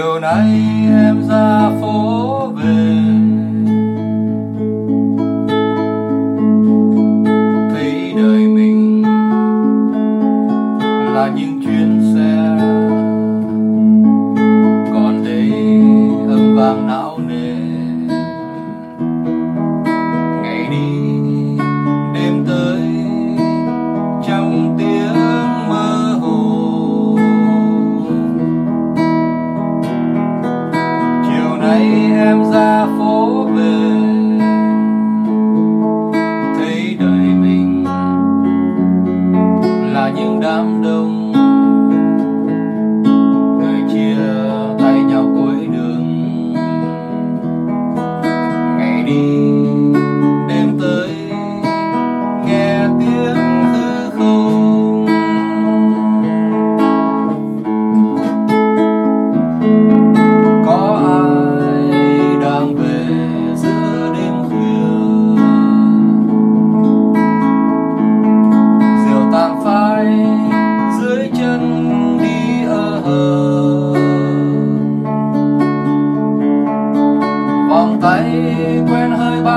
chiều nay em ra phố về. Thấy đời mình là những chuyến xe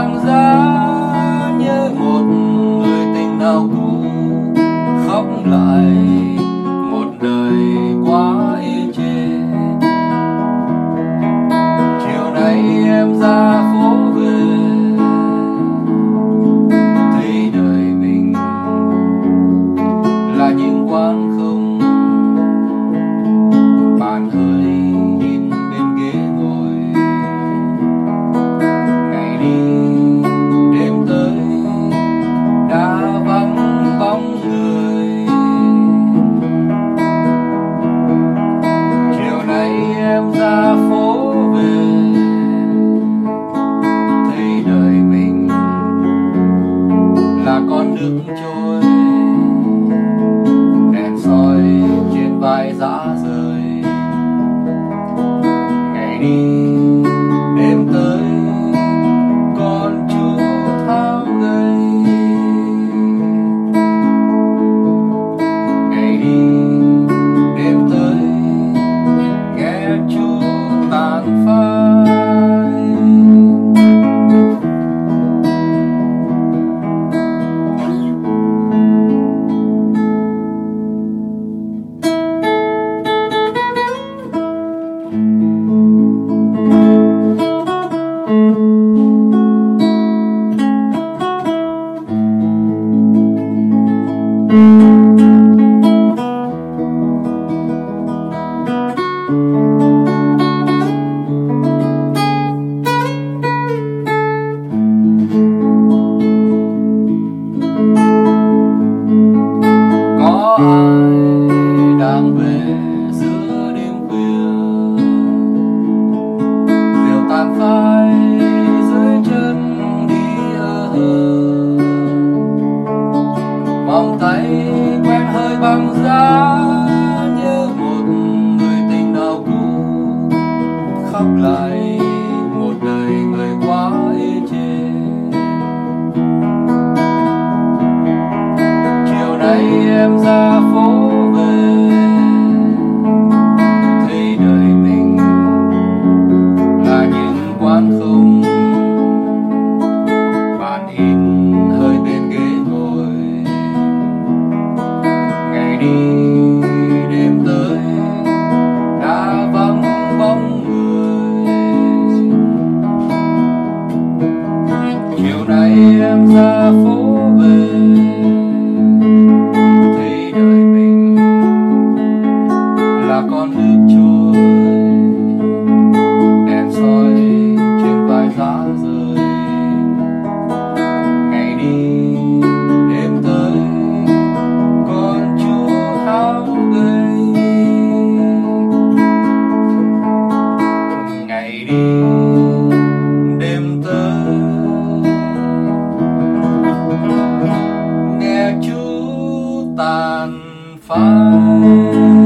hoang dã như một người tình nào cũ khóc lại trôi. Đèn soi trên vai dã rời ngày đi mong tay quen hơi băng giá. Khi đêm tới. Đã vắng bóng người, chiều nay em ra phố 爱